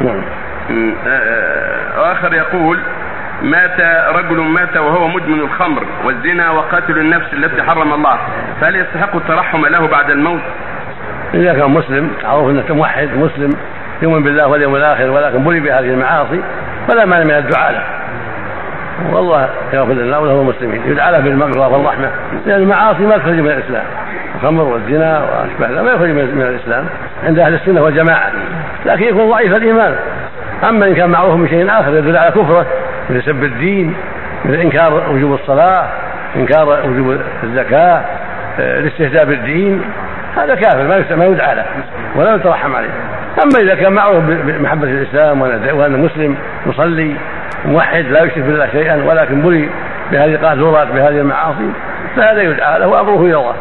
نعم. م، آه، واخر يقول مات رجل مات وهو مدمن الخمر والزنا وقاتل النفس التي حرم الله. فهل يستحق الترحم له بعد الموت؟ إذا كان مسلم معروف أنه موحد مسلم يؤمن بالله واليوم الآخر ولكن بلي بهذه المعاصي فلا مانع من الدعاء له. والله يغفر لنا وله المسلمين. يدعى له بالمغفرة والرحمة. لأن المعاصي ما تخرج من الإسلام. الخمر والزنا ذلك ما يخرج من من الإسلام. عند أهل السنة والجماعة. لكن يكون ضعيف الإيمان. أما إن كان معروف بشيء آخر يدل على كفره مثل سب الدين مثل إنكار وجوب الصلاة إنكار وجوب الزكاة آه، الاستهزاء بالدين هذا كافر ما ما يدعى له ولا يترحم عليه. أما إذا كان معروف بمحبة الإسلام وانه مسلم يصلي موحد لا يشرك بالله شيئا ولكن بلي بهذه القاذورات بهذه المعاصي فهذا يدعى له وأمره إلى الله.